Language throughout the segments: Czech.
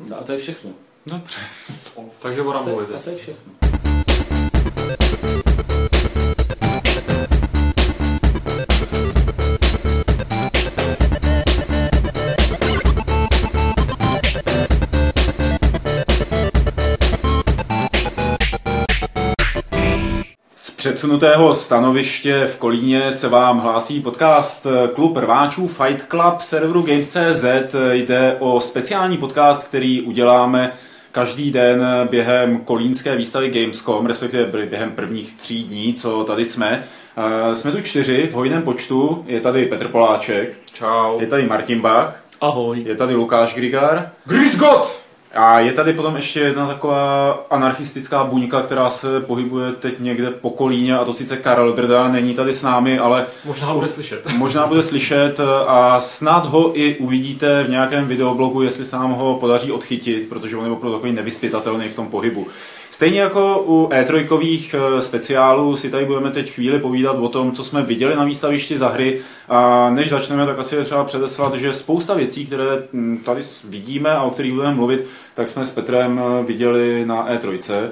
No a to je všechno. Dobře. Takže o jde. a to je všechno. Předsunutého stanoviště v Kolíně se vám hlásí podcast Klub rváčů Fight Club serveru Games.cz. Jde o speciální podcast, který uděláme každý den během kolínské výstavy Gamescom, respektive během prvních tří dní, co tady jsme. Eh, Jsme tu čtyři v hojném počtu. Je tady Petr Poláček, Čau. je tady Martin Bach, Ahoj. je tady Lukáš Grigar Grisgot! A je tady potom ještě jedna taková anarchistická buňka, která se pohybuje teď někde po Kolíně, a to sice Karel Drda, není tady s námi, ale Možná bude slyšet. možná bude slyšet a snad ho i uvidíte v nějakém videoblogu, jestli se nám ho podaří odchytit, protože on je opravdu takový nevyspytatelný v tom pohybu. Stejně jako u E3 speciálů si tady budeme teď chvíli povídat o tom, co jsme viděli na výstavišti za hry. A než začneme, tak asi je třeba předeslat, že spousta věcí, které hm, tady vidíme a o kterých budeme mluvit, tak jsme s Petrem viděli na E3.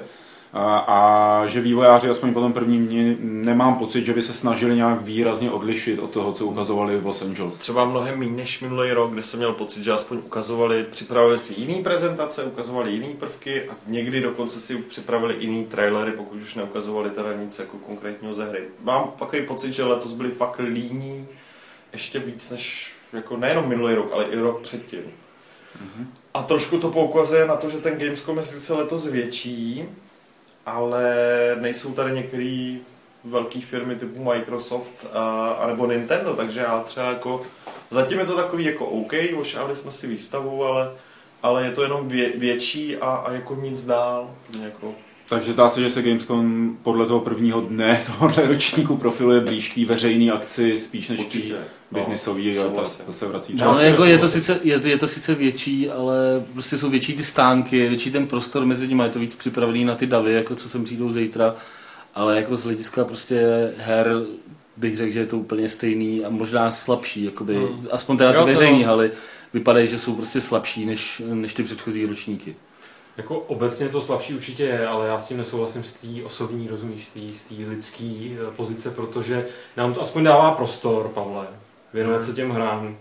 A, a že vývojáři aspoň po tom prvním dni nemám pocit, že by se snažili nějak výrazně odlišit od toho, co ukazovali v Los Angeles. Třeba mnohem méně než minulý rok, kde jsem měl pocit, že aspoň ukazovali, připravili si jiný prezentace, ukazovali jiný prvky a někdy dokonce si připravili jiný trailery, pokud už neukazovali teda nic jako konkrétního ze hry. Mám takový pocit, že letos byli fakt líní ještě víc než jako nejenom minulý rok, ale i rok předtím. A trošku to poukazuje na to, že ten Gamescom je sice letos větší, ale nejsou tady některé velké firmy typu Microsoft a, anebo Nintendo, takže já třeba jako, zatím je to takový jako OK, ošáli jsme si výstavu, ale, ale je to jenom vě, větší a, a jako nic dál. Jako, Takže zdá se, že se Gamescom podle toho prvního dne tohohle ročníku profiluje blíž k té veřejné akci, spíš než k té Určitě. biznisový, No, a ta, ta se vrací No, třeba. ale si jako je, to sice, je, to- je to sice větší, ale prostě jsou větší ty stánky, je větší ten prostor mezi nimi, je to víc připravený na ty davy, jako co sem přijdou zítra, ale jako z hlediska prostě her bych řekl, že je to úplně stejný a možná slabší, jakoby, Hmm. aspoň teda ty Jo, jo. haly vypadají, že jsou prostě slabší než, než ty předchozí ročníky. Jako obecně to slabší určitě je, ale já s tím nesouhlasím z té osobní, rozumíš, z té lidské eh, pozice, protože nám to aspoň dává prostor, Pavle, věnovat se těm hrám,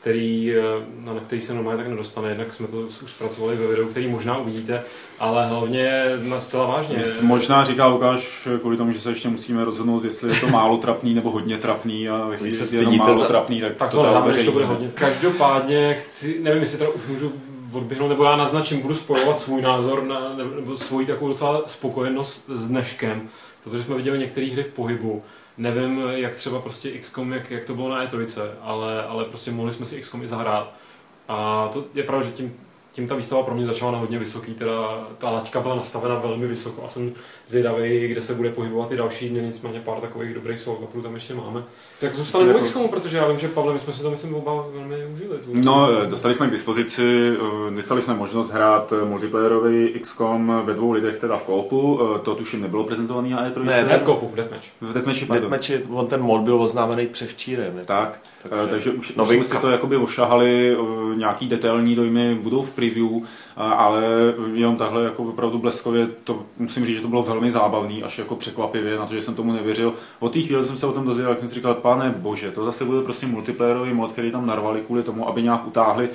který, eh, na na který se normálně tak nedostane. Jednak jsme to už zpracovali ve videu, který možná uvidíte, ale hlavně na zcela vážně. Mys- Možná říká Lukáš kvůli tomu, že se ještě musíme rozhodnout, jestli je to málo trapný nebo hodně trapný a ve chvíli, se kdy je to stydíte málo za- trapný, tak, Tak to to dá nedáme, když to bude hodně. Každopádně chci, nevím, jestli teda už můžu odběhnout, nebo já naznačím, budu spojovat svůj názor na, nebo svoji takovou docela spokojenost s dneškem, protože jsme viděli některé hry v pohybu. Nevím, jak třeba prostě XCOM, jak, jak to bylo na E3, ale, ale prostě mohli jsme si XCOM i zahrát. A to je pravda, že tím, tím ta výstava pro mě začala na hodně vysoký, teda ta laťka byla nastavena velmi vysoko a jsem zvědavý, kde se bude pohybovat i další dny, nicméně pár takových dobrých solvaprů tam ještě máme. Tak zůstaneme u Jako- XCOMu, protože já vím, že Pavle, my jsme si to myslím oba velmi užili. Tu. No, dostali jsme k dispozici, eh, dostali jsme možnost hrát eh, multiplayerový XCOM ve dvou lidech, teda v koopu, eh, to tuším nebylo prezentovaný na E3. Ne, Ne v kopu, v Deathmatch. v Deathmatchi, pardon. Deathmatchi, on ten mod byl oznámený převčírem. Tak, Takže- takže, takže už, už novinka. jsme si to jakoby ošahali, eh, nějaký detailní dojmy budou v preview, a- ale jenom tahle jako opravdu bleskově, to musím říct, že to bylo velmi zábavný, až jako překvapivě, na to, že jsem tomu nevěřil. Od té chvíle jsem se o tom dozvěděl, jak jsem si říkal, pane bože, to zase bude prostě multiplayerový mod, který tam narvali kvůli tomu, aby nějak utáhli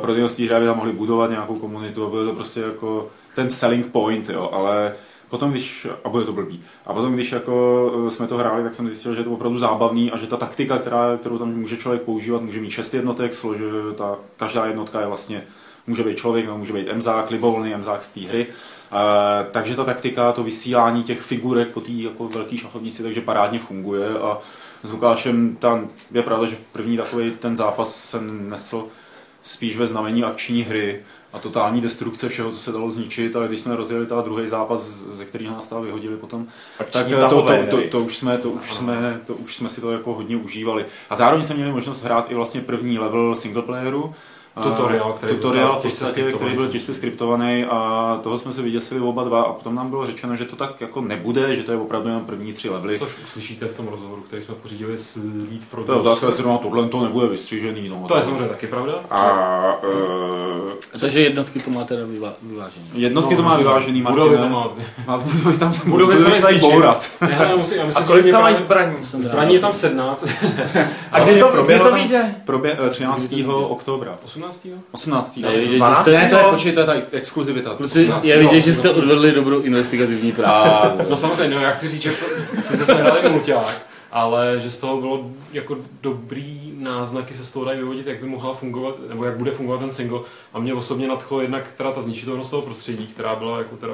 pro ty hry, aby tam mohli budovat nějakou komunitu, a bylo to prostě jako ten selling point, jo, ale Potom, když, a bude to blbý, a potom, když jako eh, jsme to hráli, tak jsem zjistil, že je to opravdu zábavný a že ta taktika, která, kterou tam může člověk používat, může mít šest jednotek, slože, ta, každá jednotka je vlastně, může být člověk, nebo může být emzák, libovolný emzák z té hry. E, takže ta taktika, to vysílání těch figurek po té jako velké šachovnici, takže parádně funguje a s Lukášem tam je pravda, že první takový ten zápas jsem nesl spíš ve znamení akční hry a totální destrukce všeho, co se dalo zničit, ale když jsme rozjeli ta druhý zápas, ze kterého nás tam vyhodili potom, Akční tak to, to, to, to, už jsme, to, už jsme, to už jsme si to jako hodně užívali. A zároveň jsme měli možnost hrát i vlastně první level singleplayeru, Tutoriál, který byl tutoriál v těžce podstatě, který skriptovaný. byl těžce skriptovaný a toho jsme se vyděsili oba dva a potom nám bylo řečeno, že to tak jako nebude, že to je opravdu jenom první tři levely. Což uslyšíte v tom rozhovoru, který jsme pořídili s Lead To je otázka, zrovna tohle to nebude vystřížený. No, To je samozřejmě taky pravda. A uh, Takže jednotky to má teda vyvá, vyvážený. jednotky to má že vyvážený, Budovy to má. A budovy tam se Budovy se se bourat. Ne, já musím, já myslím, A kolik tam mají zbraní? Zbraní je tam 17. A kdy to, kdy to vyjde? Probě, eh, 13. oktobra. 18. 18. Ne, je vidět, že Ne, jste- to je, to je, počkej, to je ta exkluzivita. Prostě 18. je vidět, že jste no. odvedli dobrou investigativní práci. A- No samozřejmě, no, já chci říct, že to, sice jsme hráli mulťák, ale že z toho bylo jako dobrý náznaky se z toho dají vyvodit, jak by mohla fungovat, nebo jak bude fungovat ten single. A mě osobně nadchlo jednak teda ta zničitelnost toho prostředí, která byla jako teda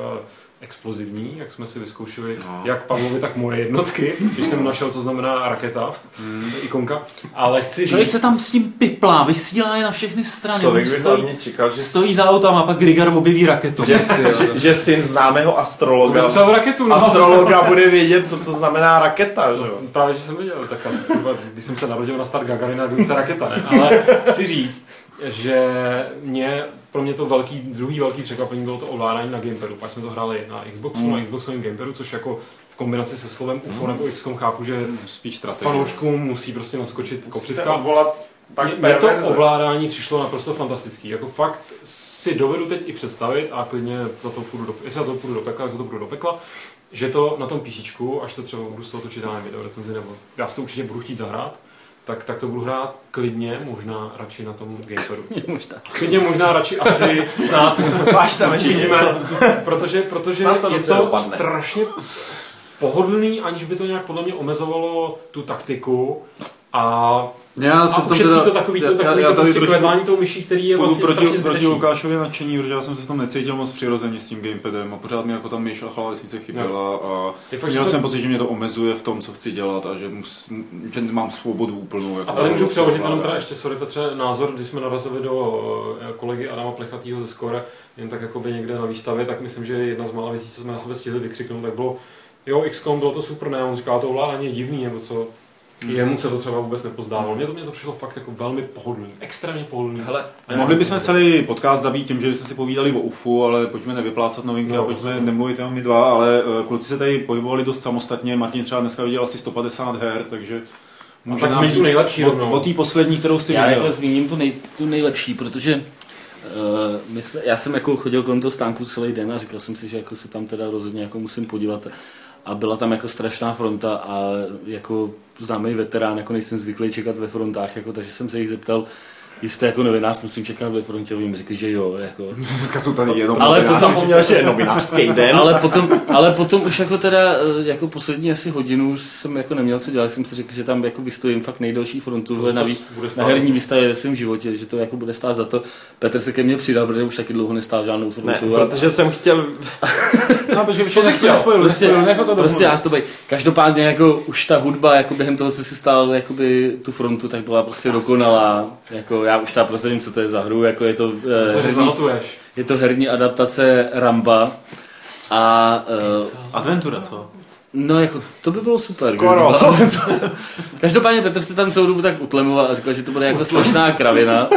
explozivní, jak jsme si vyzkoušeli, No. jak Pavlovi, tak moje jednotky, když jsem našel, co znamená raketa, ikonka. Ale chci Člověk říct, se tam s tím piplá, vysílá je na všechny strany. Člověk by stojí, hlavně čekal, že, stojí za autama a pak Grigar objeví raketu. že, že, že syn známého astrologa, raketu, no. astrologa bude vědět, co to znamená raketa, že jo? Právě, že jsem viděl, tak asi, když jsem se narodil na start Gagarina, se raketa, ne? Ale chci říct, že mě, pro mě to velký, druhý velký překvapení bylo to ovládání na gamepadu. Pak jsme to hráli na Xboxu, Hmm. na Xboxovém gamepadu, což jako v kombinaci se slovem UFO nebo XCOM chápu, že Spíš strategie. fanouškům musí prostě naskočit kopřivka. tak Mně to perverze. ovládání přišlo naprosto fantastický. Jako fakt si dovedu teď i představit a klidně za to půjdu do, jestli za to půjdu do pekla, za to půjdu do pekla, že to na tom PC, až to třeba budu z toho točit já video recenzi, nebo já si to určitě budu chtít zahrát, tak, tak to budu hrát klidně, možná radši na tom gamepadu. Možná. Klidně možná radši asi snad Máš tam uvidíme, protože, protože Snad to je to dopadne. strašně pohodlný, aniž by to nějak podle mě omezovalo tu taktiku a Já a jsem tom ušetří teda, to takový to, já- takový já to tady prostě trošku kledvání tou myší, který je vlastně proti, strašně proti. Lukášově nadšení, protože já jsem se v tom necítil moc přirozeně s tím gamepadem a pořád mi jako ta myš a klávesnice chyběla a Je fakt, měl to- jsem pocit, že mě to omezuje v tom, co chci dělat a že, mus, že mám svobodu úplnou. Jako A tady můžu přeložit jenom teda ještě, sorry Petře, názor, když jsme narazili do eh, kolegy Adama Plechatýho ze Skore, jen tak jakoby někde na výstavě, tak myslím, že jedna z mála věcí, co jsme na sebe stihli vykřiknout, tak bylo, jo, XCOM bylo to super, ne, on říká, to ovládání je divný, nebo co, jemu se to třeba vůbec nepozdávalo. Mně to, mně to přišlo fakt jako velmi pohodlný, extrémně pohodlný. Hele, Mohli bychom celý podcast zabít tím, že bychom si povídali o UFu, ale pojďme nevyplácat novinky No, a pojďme rozumím. nemluvit jenom my dva, ale eh, kluci se tady pohybovali dost samostatně, Martin třeba dneska viděl asi 150 her, takže může tak nám zmiň tu nejlepší o, rovnou. o té poslední, kterou si Já viděl. jako zmíním tu, nej, tu nejlepší, protože uh, my jsme, já jsem jako chodil kolem toho stánku celý den a říkal jsem si, že jako se tam teda rozhodně jako musím podívat. A byla tam jako strašná fronta a jako známý veterán, jako nejsem zvyklý čekat ve frontách, jako, takže jsem se jich zeptal, jestli jako novinář musím čekat ve frontě, oni mi řekli, že jo. Jako. Dneska jsou tady jenom Ale ale to jsem jsem- zapomněl, že je novinářský den. Ale potom, ale potom už jako teda, eh, jako poslední asi hodinu jsem jako neměl co dělat, jsem si řekl, že tam jako vystojím fakt nejdelší frontu na, to vý, na stát herní to. výstavě ve svém životě, že to jako bude stát za to. Petr se ke mně přidal, protože už taky dlouho nestál žádnou Ne, frontu. a- protože jsem chtěl... No, protože Co jsi chtěl? nespojil, Prostě, nespojil, nech ho to prostě já to. Každopádně jako už ta hudba jako během toho, co si stál jakoby tu frontu, tak byla prostě dokonalá. Jako já už teda prozradím, co to je za hru, jako je to, eh, herní, zanotuješ? je to herní adaptace Ramba. A uh, Adventura, co? No jako, to by bylo super. Skoro. to bylo. Každopádně Petr se tam celou dobu tak utlemoval a říkal, že to bude jako strašná kravina.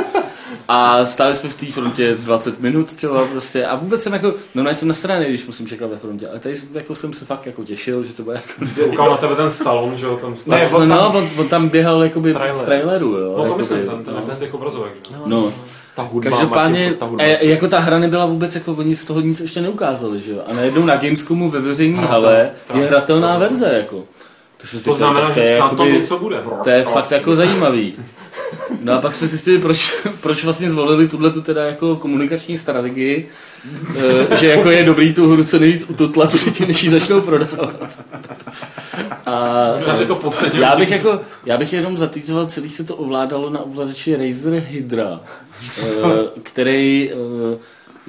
A stáli jsme v té frontě 20 minut třeba prostě a vůbec jsem jako, no jsem na straně, když musím čekat ve frontě, ale tady jako jsem se fakt jako těšil, že to bude jako... Koukal na tebe ten Stallone, že jo, tam Ne, stál. on no, tam- on, on, tam běhal jakoby Trailer. v traileru, jo. No to jakoby, myslím, ten, ten no. prostě jako obrazovek, že jo. No, Ta hudba, každopádně, Martin, ta hudba e, je jako ta hra nebyla vůbec, jako oni z toho nic ještě neukázali, že jo. A najednou na Gamescomu ve veřejné hale je hratelná verze, jako. To, se To znamená, to že na tom jakoby- něco bude. To je fakt jako zajímavý. No a pak jsme zjistili, proč, proč vlastně zvolili tuhle tu teda jako komunikační strategii, eh, že jako je dobrý tu hru co nejvíc ututlat předtím, než ji začnou prodávat. A Možná, že to podcenil. já bych jako, já bych jenom zatýcoval, celý se to ovládalo na ovladači Razer Hydra, eh, který eh,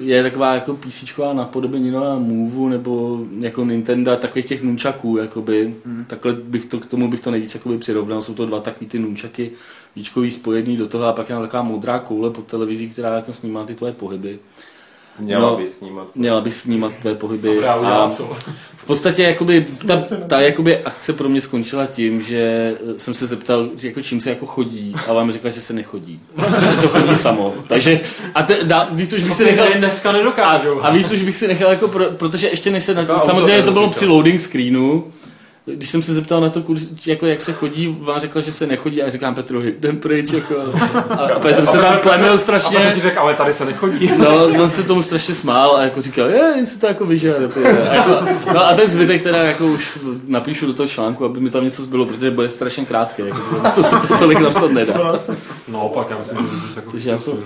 je taková jako písíčková napodobenina Move nebo jako Nintendo, takových těch nunčaků, jakoby. Takhle bych to, k tomu bych to nejvíc jakoby přirovnal. Jsou to dva takový ty nunčaky, víčkový spojený do toho a pak je tam taková modrá koule pod televizí, která jako snímá ty tvoje pohyby. Měla No. by snímat. Měla bys vnímat tvé pohyby. Dobrá, a v podstatě jakoby, ta, ta jakoby akce pro mě skončila tím, že jsem se zeptal, že jako čím se jako chodí a vám řekla, že se nechodí. že to chodí samo. Takže a te, dá, víc už bych si nechal... Dneska A, nedokážou. a víc už bych si nechal jako, pro, protože ještě než se na, samozřejmě to bylo při loading screenu, když jsem se zeptal na to, jako jak se chodí, vám řekla, že se nechodí a říkám Petrovi, jdem pryč, jako, a, a Petr se tam plemil A strašně. Petr ti řekl, ale tady se nechodí. No, on se tomu strašně smál a jako říkal, je, jen si to jako vyžáde. ty vole." A jako, no a ten zbytek teda jako už napíšu do toho článku, aby mi tam něco zbylo, protože bude strašně krátký, jako, to se to tolik napsat nedá. No, opak, já myslím, že bys jako... Takže já to-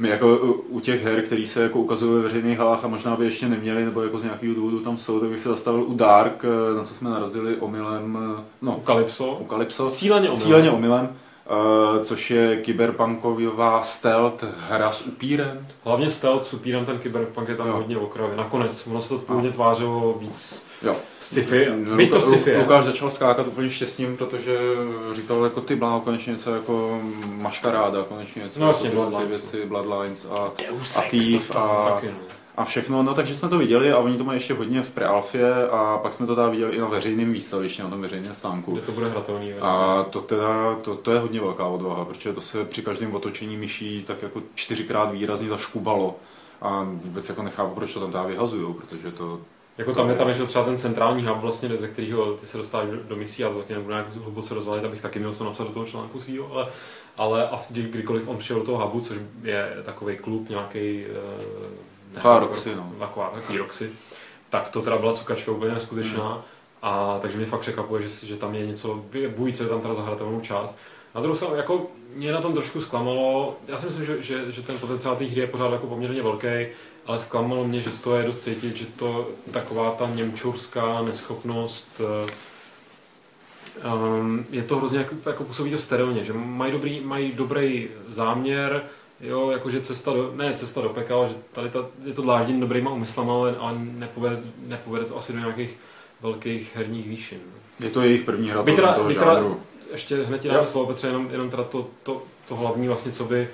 My jako u- těch her, které se jako ukazují ve veřejných halách a možná by ještě neměli, nebo jako z nějakého důvodu tam jsou, tak bych se zastavil u Dark, eh, na co jsme narazili omylem, eh, no, U Calypso. u Calypso. Cíleně omylem. Cíleně omylem, eh, což je kyberpunková stealth hra s upírem. Hlavně stealth s upírem, ten Cyberpunk je tam Jo. hodně okrajově. Nakonec, ono se to původně tvářilo víc Jo. sci-fi. Byť to sci-fi. je. Lukáš začal skákat úplně štěstím, protože říkal jako ty bláho, konečně něco jako maškaráda, konečně něco No jako ty Bloodlines. věci, Bloodlines a, Deus a Thief a, no. a všechno, no takže jsme to viděli a oni to mají ještě hodně v prealfě a pak jsme to teda viděli i na veřejném výstavišti, na tom veřejném stánku. Kde to bude hratelný. A to teda, to, to je hodně velká odvaha, protože to se při každém otočení myší tak jako čtyřikrát výrazně zaškubalo. A vůbec jako nechápu, proč to tam teda vyhazují, protože to... Jako tam je tam ještě třeba ten centrální hub, vlastně, ze kterého ty se dostáváš do, misí, a to taky nebudu nějak hluboce rozvalit, abych taky měl co napsat do toho článku svýho, ale, ale a kdy, kdykoliv on přišel do toho hubu, což je takový klub nějaký Taková Roxy, no. Taková, takový Roxy, tak to teda byla cukačka úplně neskutečná. A takže mě fakt překvapuje, že, že tam je něco, bují, co je tam teda zahratelnou část. Na druhou stranu, jako mě na tom trošku zklamalo, já si myslím, že, že, že ten potenciál té hry je pořád jako poměrně velký, ale zklamalo mě, že z toho je dost cítit, že to taková ta němčourská neschopnost, um, je to hrozně jako, jako působí to sterilně, že mají dobrý, mají dobrý záměr, jo, jakože cesta do, ne cesta do pekel, že tady ta, je to dlážděn dobrýma úmyslama, ale, ale nepovede, nepovede to asi do nějakých velkých herních výšin. Je to jejich první hra toho, teda- toho by teda- žánru. Ještě hned ti dám slovo, Petře, jenom, jenom teda to, to, to hlavní vlastně, co by,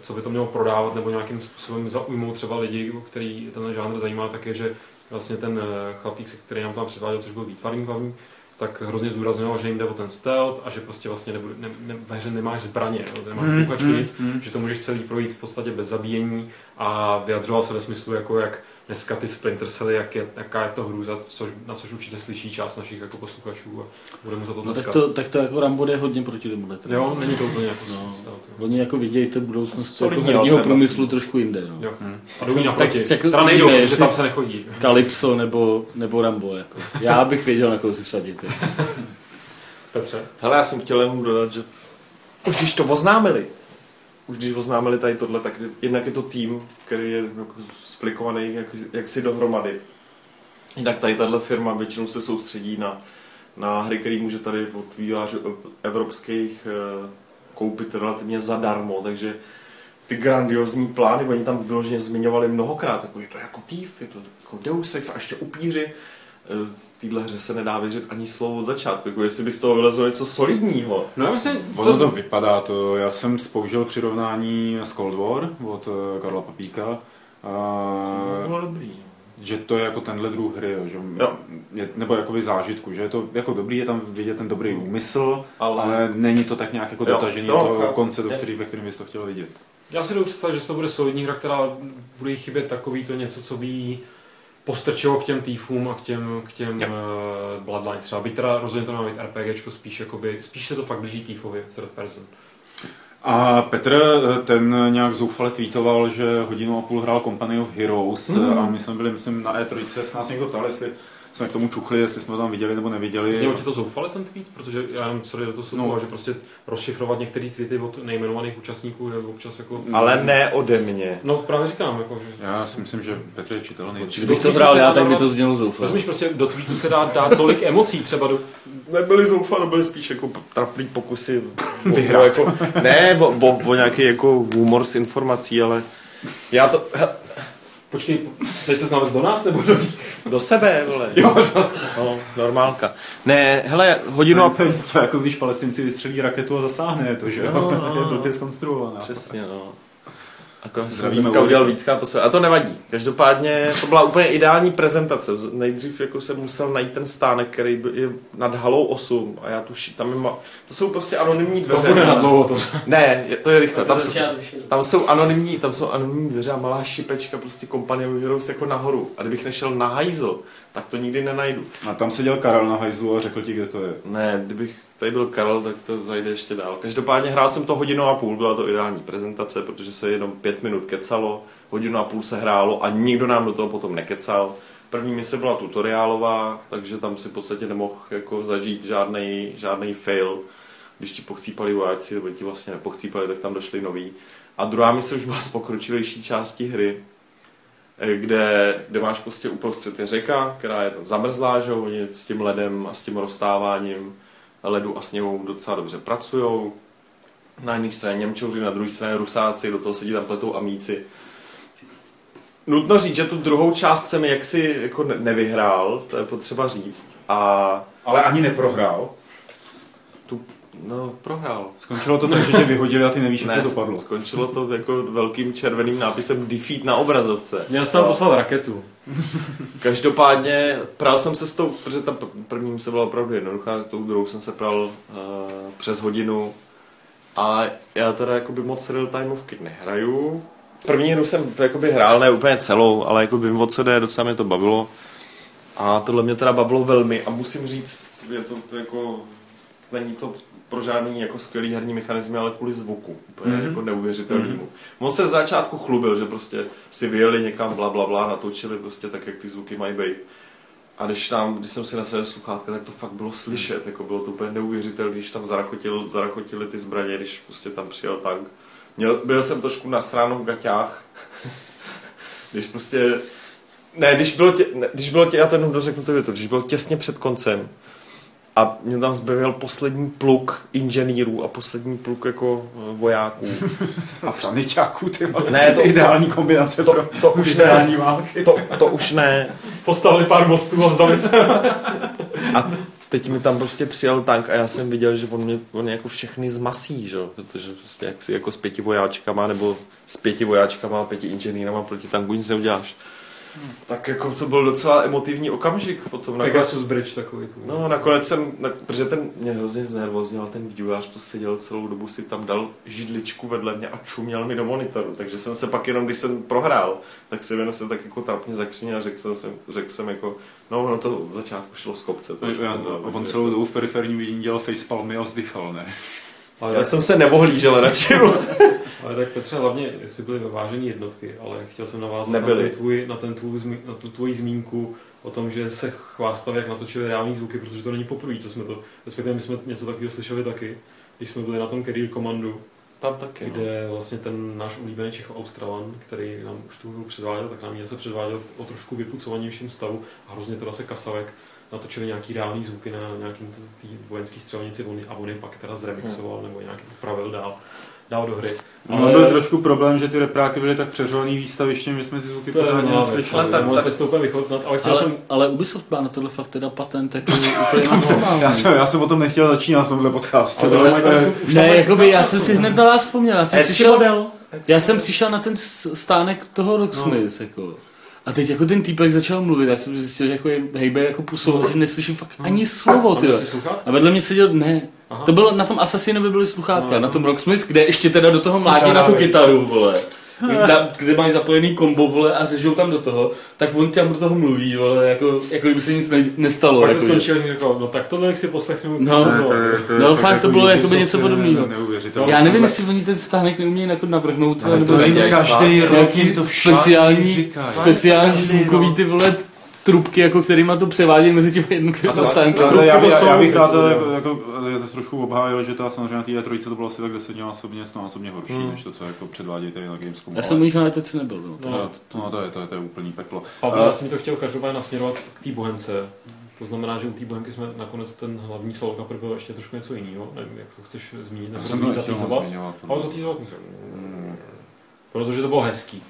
co by to mělo prodávat nebo nějakým způsobem zaujmout třeba lidi, který ten žánr zajímá, tak je, že vlastně ten eh, chlapík, který nám tam předváděl, což byl výtvarník hlavní, tak hrozně zdůraznil, že jim jde o ten stealth a že prostě vlastně nebude, ne, ne, ve hře nemáš zbraně, jo, nemáš Mm, kukačky, mm, nic, mm. že to můžeš celý projít v podstatě bez zabíjení a vyjadřoval se ve smyslu, jako jak dneska ty Splinter Celly, jak je, jaká je to hrůza, což, na což určitě slyší část našich jako posluchačů a bude mu za to No, tak, tleskat. to, tak to jako Rambo jde hodně proti tomu. Jo, není to úplně jako No. jo. Oni jako vidějí tu budoucnost jako herního průmyslu trošku jinde. No. Jo. Hmm. A jdou jí Tak naproti. jako Teda nejdou, protože tam se nechodí. Calypso nebo, nebo Rambo. Jako. Já bych věděl, na koho si vsadit. jako. Petře. Hele, já jsem chtěl jenom dodat, že už když to oznámili, už když oznámili tady tohle, tak jednak je to tým, který je jako sflikovaný jak, jak si dohromady. Jinak tady tahle firma většinou se soustředí na, na hry, které může tady od vývojářů evropských eh, koupit relativně zadarmo, takže ty grandiozní plány, oni tam vyloženě zmiňovali mnohokrát, jako je to jako Thief, je to jako Deus Ex a ještě upíři. Týhle hře se nedá věřit ani slovo od začátku, jako jestli by z toho vylezlo něco solidního. No já myslím, Ono to vypadá, to, já jsem použil přirovnání z Cold War od eh, Karla Papíka, a, Bylo dobrý. že to je jako tenhle druh hry, jo, že Jo. je, nebo jakoby zážitku, že je to jako dobrý, je tam vidět ten dobrý úmysl, Ale- ale, není to tak nějak jako Jo, dotažený jo, do toho chápu. konce, do který, ve kterém bys to chtěl vidět. já si jdu představit, že to bude solidní hra, která bude chybět takový to něco, co by jí postrčilo k těm týfům a k těm, k těm Jo. uh, Bloodlines třeba. Byť teda rozhodně to má být RPGčko, spíš, jakoby, spíš se to fakt blíží týfovi v third person. A Petr eh, ten nějak zoufale tweetoval, že hodinu a půl hrál Company of Heroes Mm. a my jsme byli, myslím, na E3, se nás někdo ptal, jestli jsme k tomu čuchli, jestli jsme to tam viděli nebo neviděli. Znělo ti to zoufale ten tweet? Protože já jenom sorry, do toho No. no. že prostě rozšifrovat některé tweety od nejmenovaných účastníků je občas jako... Ale ne ode mě. No právě říkám, jako, že Já si myslím, že Petr je čitelný. Kdybych to hrál já, tak by to znělo zoufale. Rozumíš, prostě do tweetu se dá dát tolik emocí, třeba do... Nebyly zoufalé, byly spíš jako traplý pokusy Vyhrát. jako, ne, o, o, o, nějaký jako humor s informací, ale já to, Počkej, teď se znám do nás nebo do do sebe, vole. Jo, No, normálka. Ne, hele, hodinu a to je něco, jako když palestinci vystřelí raketu a zasáhne je to, že jo? No, no, je no. blbě zkonstruovaná. Přesně, no. Akorát jsem dneska udělal víckrát po. A to nevadí. Každopádně to byla úplně ideální prezentace. Nejdřív jako jsem musel najít ten stánek, který by- je nad halou 8 a já tuším, tam je ma... To jsou prostě anonymní To dveře. bude na dlouho to. Ne, je, to je rychle. Tam jsou, Tam tam jsou anonymní, tam jsou anonymní dveře a malá šipečka, prostě Company of Heroes jako nahoru. A kdybych nešel na hajzl, tak to nikdy nenajdu. A tam seděl Karel na hajzlu a řekl ti, kde to je. Ne, kdybych tady byl Karel, tak to zajde ještě dál. Každopádně hrál jsem to hodinu a půl, byla to ideální prezentace, protože se jenom pět minut kecalo, hodinu a půl se hrálo a nikdo nám do toho potom nekecal. První mise byla tutoriálová, takže tam si v podstatě nemohl jako zažít žádný, žádný fail. Když ti pochcípali vojáci, nebo ti vlastně nepochcípali, tak tam došli noví. A druhá mise už byla z pokročilejší části hry, kde, kde máš prostě uprostřed je řeka, která je tam zamrzlá, že oni s tím ledem a s tím rozstáváním ledu a sněhou docela dobře pracují. Na jedné straně Němčouři, na druhé straně Rusáci, do toho sedí tam pletou amíci. Nutno říct, že tu druhou část jsem jaksi jako ne- nevyhrál, to je potřeba říct. A Ale ani neprohrál. No, prohrál. Skončilo to tak, že tě vyhodili a ty nevíš, jak to dopadlo. skončilo to jako velkým červeným nápisem defeat na obrazovce. Měl jsem tam poslat raketu. Každopádně pral jsem se s tou, protože ta první se byla opravdu jednoduchá, tou druhou jsem se pral uh, přes hodinu. A já teda jakoby moc real timeovky nehraju. První hru jsem jakoby hrál, ne úplně celou, ale jako vím, o co jde, docela mě to bavilo. A tohle mě teda bavilo velmi a musím říct, je to jako, není to pro žádný jako skvělý herní mechanizmy, ale kvůli zvuku, úplně Mhm. mm-hmm. jako neuvěřitelnému. Mm-hmm. On se z začátku chlubil, že prostě si vyjeli někam bla bla bla, natočili prostě tak, jak ty zvuky mají být. A když tam, když jsem si nasadil sluchátka, tak to fakt bylo slyšet, jako bylo to úplně neuvěřitelné, když tam zarachotil, zarachotili ty zbraně, když prostě tam přijel tank. Měl, byl jsem trošku na stranu v gaťách, když prostě, ne, když bylo, tě, ne, když bylo tě, já to jenom dořeknu tu větu, když bylo těsně před koncem a mě tam zbavil poslední pluk inženýrů a poslední pluk jako eh, vojáků. A saniťáků, ty vole. Ne, to- ideální kombinace To, pro to už ne, války. to, to už ne. Postavili pár mostů a vzdali se. A teď mi tam prostě přijel tank a já jsem viděl, že on mě on jako všechny zmasí, že? jo, protože prostě jak si jako s pěti vojáčkama nebo s pěti vojáčkama a pěti inženýrama proti tanku nic neuděláš. Tak jako to byl docela emotivní okamžik potom. Nakonec, Pegasus Bridge takový. tvůj. no nakonec jsem, na, protože ten mě hrozně znervoznil, ten vývojář to seděl celou dobu, si tam dal židličku vedle mě a čuměl mi do monitoru, takže jsem se pak jenom, když jsem prohrál, tak se jen se tak jako trapně zakřinil a řekl jsem, řekl jsem jako, no, no to od začátku šlo z kopce. To Já- On celou dobu v periferním vidění dělal facepalmy a vzdychal, ne? Ale, Já tak, jsem se nevohlížel radši. ale tak Petře, hlavně, jestli byly vyvážené jednotky, ale chtěl jsem navázat Nebyly. na, ten tvůj, na, ten tvůj, na tu tvoji zmínku o tom, že se chvástali, jak natočili reální zvuky, protože to není poprvé, co jsme to, respektive my jsme něco takového slyšeli taky, když jsme byli na tom Career Commandu, Tam taky. No. kde vlastně ten náš oblíbený Čech Australan, který nám už tu hru předváděl, tak nám ji zase předváděl o trošku vypucovanějším stavu a hrozně teda se kasavek natočili nějaký reální zvuky na nějakým tý vojenský střelnici on, a on je pak teda zremixoval nebo nějak upravil dál, dál do hry. Ale byl trošku problém, že ty repráky byly tak přeřovaný výstavištěm, že jsme ty zvuky pořádně věc, neslyšeli. ale tak- mohli tak- jsme to úplně vychutnat, ale chtěl Ale, jsem ale Ubisoft má na tohle fakt teda patent jako úplně maximální. Já jsem, já jsem o tom nechtěl začínat v tomhle podcastu. Ale ale to tam- tam Ne, jakoby já jsem si hned na vás vzpomněl, já jsem přišel, model. já jsem přišel na ten stánek toho Rocksmith, no. jako. A teď jako ten týpek začal mluvit, já jsem zjistil, že jako je hejbe jako pusou, že neslyším fakt ani slovo, ty. A vedle mě seděl, ne, Aha. to bylo, na tom Assassinovi byly sluchátka, No, na no. tom Rocksmith, kde ještě teda do toho mlátí Kytara, na tu kytaru, vole. Kde, kde mají zapojený kombo, vole, a řežou tam do toho, tak on tam do toho mluví, vole, jako, jako kdyby se nic ne, nestalo. Pak to Jako, skončil, mi řekl, no tak tohle si poslechnu. No. Ne, to je- to je No, fakt to bylo jako jakoby něco podobného. já nevím, jestli oni ten stánek neumějí jako navrhnout, Ale nebo to každý rok to speciální, speciální zvukový rok. ty vole trubky, jako kterýma to převádějí mezi těmi jednotlivými stánky. Já, bych- to jsou, já bych rád to jsou, jako, jako, je to trošku obhájil, že ta samozřejmě na té E3 to bylo asi tak desetinásobně, násobně horší, Hmm. než to, co jako předvádějí tady na Gamescomu. Já jsem ale- už na to, co nebyl. No. No. No, to, no, to, je, to, je, to je úplný peklo. Pavel, A- já jsem to chtěl každopádně nasměrovat k té bohemce. To znamená, že u té bohemky jsme nakonec ten hlavní solo kapr byl ještě trošku něco jiného. Nevím, jak to chceš zmínit, Já nebo jsem to to nechtěl zatýzovat. zmiňovat. Ale zatýzovat můžeme. Hmm. Protože to bylo hezký.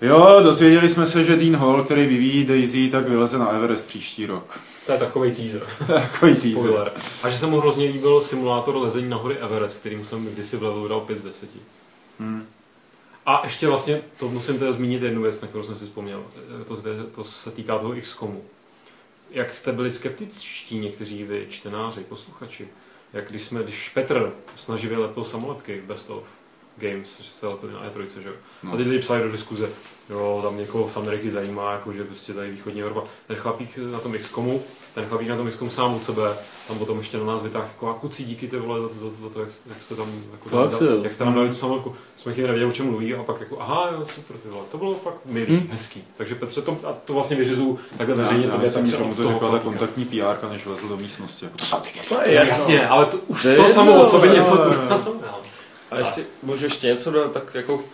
Jo, dozvěděli jsme se, že Dean Hall, který vyvíjí Daisy, tak vyleze na Everest příští rok. To je takový teaser. To je takový teaser. A že se mu hrozně líbil simulátor lezení na hory Everest, kterým jsem kdysi v levelu dal 5 z 10. Hmm. A ještě vlastně, to musím teda zmínit jednu věc, na kterou jsem si vzpomněl. To, to se týká toho XCOMu. Jak jste byli skeptičtí někteří vy, čtenáři, posluchači, jak když jsme, když Petr snaživě lepil samolepky Best of Games, že jste lepili na E3, že jo? No. A ty lidi psali do diskuze, jo, tam někoho z Ameriky zajímá, jako, že prostě tady východní Evropa. Ten chlapík na tom XCOMu ten chlapík na tom XCOM sám od sebe, tam potom ještě na nás vytáhl jako a kucí díky ty vole za to, za to, za to jak, jak, jste tam, jako fakt, dal, jak jste tam dali tu samovku. Jsme chvíli nevěděli, o čem mluví a pak jako aha, jo, super ty vole. To bylo fakt milý, hmm. hezký. Takže Petře, to, a to vlastně vyřizu takhle veřejně já, tobě, tak že mu to řekla ta kontaktní PR, než vlezl do místnosti. Jako, to jsou ty to je Jasně, ale to, už to, to samo o sobě něco znamená. A jestli můžu ještě něco dodat, tak jako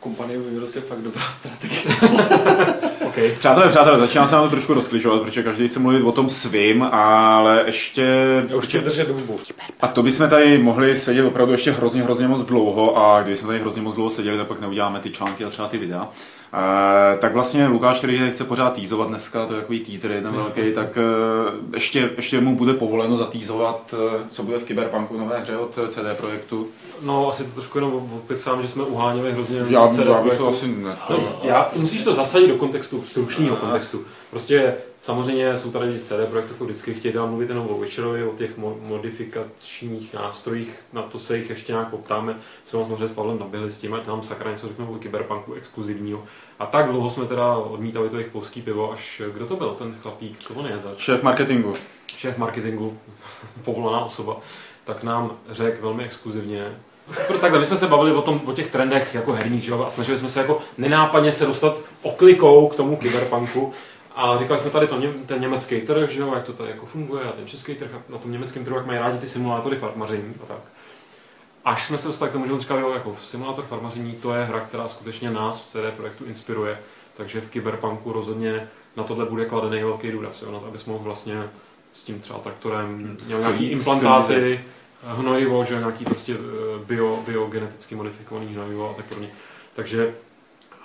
kompanie Virus je fakt dobrá strategie. okay. Přátelé, přátelé, začíná se nám to trošku rozkližovat, protože každý chce mluvit o tom svým, ale ještě... Já už chci držet dobu. A to bychom tady mohli sedět opravdu ještě hrozně, hrozně moc dlouho a když jsme tady hrozně moc dlouho seděli, tak pak neuděláme ty články a třeba ty videa. Uh, tak vlastně Lukáš, který chce pořád týzovat dneska, to je takový teaser jeden velký, tak uh, ještě, ještě mu bude povoleno zatýzovat, uh, co bude v Cyberpunku nové hře od CD Projektu. No, asi to trošku jenom opět sám, že jsme uháněli hrozně já, CD já bych to asi ne. No, já, musíš to zasadit do kontextu, stručného kontextu. Prostě samozřejmě jsou tady CD Projekt jako vždycky chtějí tam mluvit jenom o Witcherovi, o těch modifikačních nástrojích, na to se jich ještě nějak poptáme. Jsme samozřejmě s Pavlem nabili s tím, ať nám sakra něco řeknou o Cyberpunku exkluzivního. A tak dlouho jsme teda odmítali to jejich polský pivo, až kdo to byl, ten chlapík, co on je zač? Šéf marketingu. Šéf marketingu, povolaná osoba, tak nám řekl velmi exkluzivně, Takhle, my jsme se bavili o, tom, o těch trendech jako herních, že? a snažili jsme se jako nenápadně se dostat oklikou k tomu kyberpunku. A říkali jsme tady to, ten německý trh, že jo, jak to tady jako funguje, a ten český trh, a na tom německém trhu, jak mají rádi ty simulátory farmaření a tak. Až jsme se dostali k tomu, že on říkal, jo, jako simulátor farmaření, to je hra, která skutečně nás v CD projektu inspiruje, takže v Cyberpunku rozhodně na tohle bude kladený velký důraz, jo, na to, abys mohl vlastně s tím třeba traktorem měl nějaký implantáty, hnojivo, že nějaký prostě eh, bio, biogeneticky modifikovaný hnojivo a tak podobně. Takže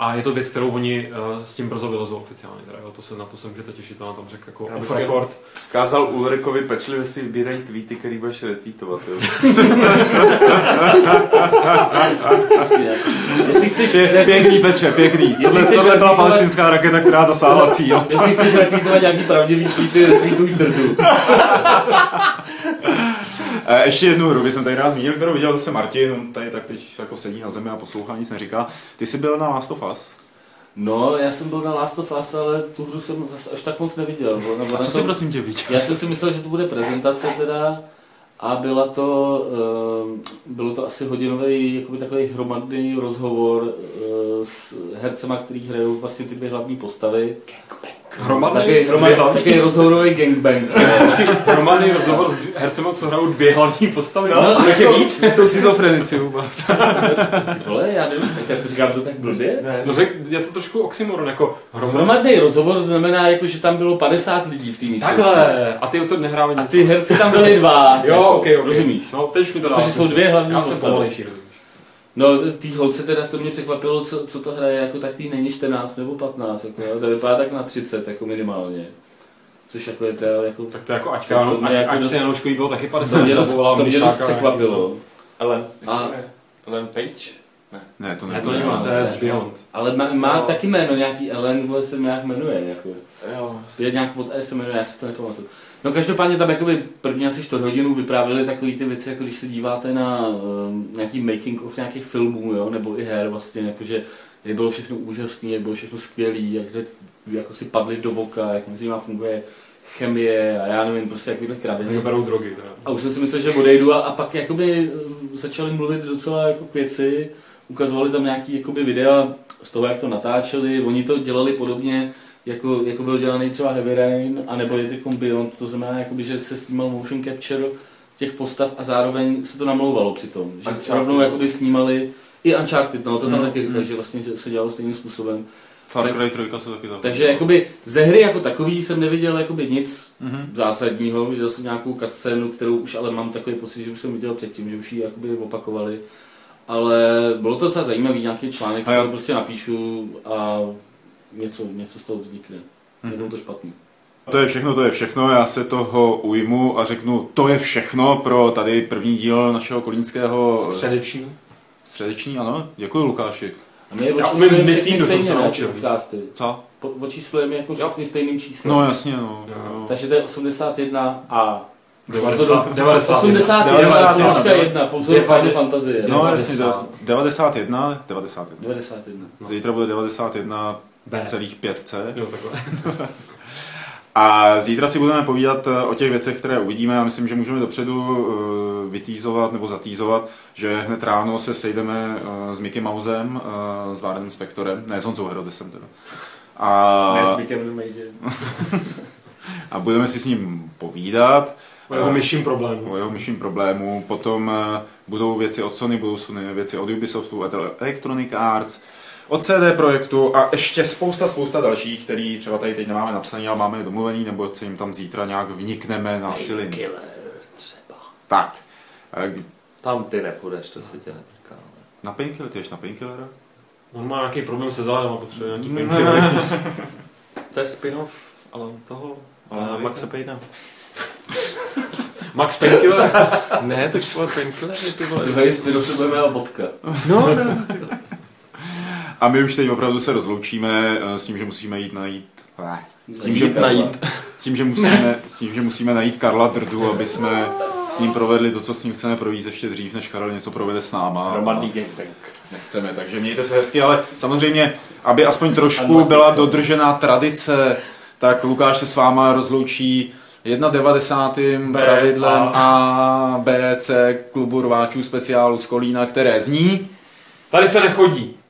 a je to věc, kterou oni uh, s tím brzo vylezou oficiálně. Teda, jo, to se, na to se můžete těšit, to na tom řekl jako off record. Vzkázal Ulrikovi pečlivě si vybírají tweety, který budeš retweetovat. Jo. Jestli chceš Pě, pěkný Petře, pěkný. Jestli chceš tohle byla palestinská raketa, která zasáhla cíl. Jestli chceš retweetovat nějaký pravdivý tweety, retweetuj drdu. Ještě jednu hru bych jsem tady rád zmínil, kterou viděl zase Martin, on tady tak teď jako sedí na zemi a poslouchá, nic neříká. Ty jsi byl na Last of Us? No, já jsem byl na Last of Us, ale tu hru jsem zase až tak moc neviděl. Nebo a co jsi prosím tě viděl? Já jsem si myslel, že to bude prezentace teda a byla to, uh, bylo to asi hodinový jakoby takový hromadný rozhovor uh, s hercema, který hrajou vlastně ty dvě hlavní postavy. Gangbang. Hromadný, takový, hromadný, takový rozhovorový gangbang. hromadný rozhovor s hercem, co hrajou dvě hlavní postavy. No, no je víc. Jsou schizofrenici vůbec. Vole, já nevím, tak já to říkám to tak blbě. Ne, no řek, je to trošku oxymoron, jako hromadný. hromadný rozhovor znamená, jako, že tam bylo 50 lidí v té místnosti. Takhle, a ty to nehrávají A ty herci tam byli dva. jo, jako, okay, okay. rozumíš. No, teď už mi to dá. Protože jsou dvě hlavní Já jsem pomalejší, No, tý holce teda to mě překvapilo, co, co to hraje, jako tak tý není 14 nebo 15, jako, to vypadá tak na 30, jako minimálně. Což jako je to jako... Tak to jako Aťka, no, ať, jako ať se Janoškový bylo taky 50, to mě dost, to mě dost překvapilo. Ellen, a, Ellen Page? Ne, ne to, ne, to nemá, to je z Beyond. Ale má, má no. taky jméno, nějaký Ellen, vole se nějak jmenuje, jako. Jo. Je nějak od E se jmenuje, já si to nepamatuju. No každopádně tam jakoby první asi 4 hodinu vyprávěli takové ty věci, jako když se díváte na um, nějaký making of nějakých filmů, jo, nebo i her vlastně, jakože jak bylo všechno úžasné, jak bylo všechno skvělé, jak jako si padli do voka, jak mezi nimi funguje chemie a já nevím, prostě jakýhle kraviny. Jak berou drogy. Teda. A už jsem si myslel, že odejdu a, a pak jakoby začali mluvit docela jako k věci, ukazovali tam nějaký jakoby videa z toho, jak to natáčeli, oni to dělali podobně, jako, jako byl dělaný třeba Heavy Rain, anebo je to Beyond, to znamená, jakoby, že se snímal motion capture těch postav a zároveň se to namlouvalo přitom. Že Uncharted. rovnou jakoby snímali i Uncharted, no to tam mm, taky říkali, mm. že vlastně se dělalo stejným způsobem. Far Cry 3 se taky tak. Takže jakoby ze hry jako takový jsem neviděl jakoby nic mm-hmm. zásadního, viděl jsem nějakou scénu, kterou už ale mám takový pocit, že už jsem viděl předtím, že už ji jakoby opakovali. Ale bylo to docela zajímavý, nějaký článek, co prostě napíšu a něco, něco z toho vznikne. Mm-hmm. to špatný. To je všechno, to je všechno. Já se toho ujmu a řeknu, to je všechno pro tady první díl našeho kolínského... Středeční. Středeční, ano. Děkuji, Lukáši. A my je Já umím všechny Nintendo, jsem stejně, se naučil. Co? Po- Očíslujeme jako všechny stejným číslem. No jasně, no. Jo. jo. Takže to je 81 a 90, 90, 81, 91. 91, pozor, Devadesáti- Final fantazie. No 90. jasně, de- 91, 91. 91. Zítra bude 91 B. celých 5C. Jo, takhle. A zítra si budeme povídat eh, o těch věcech, které uvidíme. Já myslím, že můžeme dopředu eh, vytýzovat nebo zatýzovat, že hned ráno se sejdeme eh, s Mickey Mousem, eh, s Várnem Spektorem, ne s Honzou Herodesem teda. A, Ne, s Major. a budeme si s ním povídat. O jeho myším problému. o jeho myším problému. Potom eh, budou věci od Sony, budou Sony věci od Ubisoftu, od Electronic Arts, od CD Projektu a ještě spousta, spousta dalších, který třeba tady teď nemáme napsaný, ale máme je domluvený, nebo se jim tam zítra nějak vnikneme násilím. Killer třeba. Tak. Tam ty nepůjdeš, to se tě netýká. ne? Na Painkiller, ty ješ na Painkillera? On má nějaký problém se zádem a potřebuje nějaký painkiller. To je spin-off, ale toho, ale Maxe Payna. Max Painkiller? Ne, tak vole Painkillery, ty vole. Druhý spin se budeme vodka. No, no. A my už teď opravdu se rozloučíme eh, s tím, že musíme jít najít... Ne. S tím, že, Jít najít. s tím, že musíme, s tím, že musíme najít Karla Drdu, aby jsme s ním provedli to, co s ním chceme provést ještě dřív, než Karel něco provede s náma. Hromadný gangbang. Nechceme, takže mějte se hezky, ale samozřejmě, aby aspoň trošku byla dodržená tradice, tak Lukáš se s váma rozloučí 91. B, pravidlem A. A, B, C klubu rváčů speciálu z Kolína, které zní... Tady se nechodí.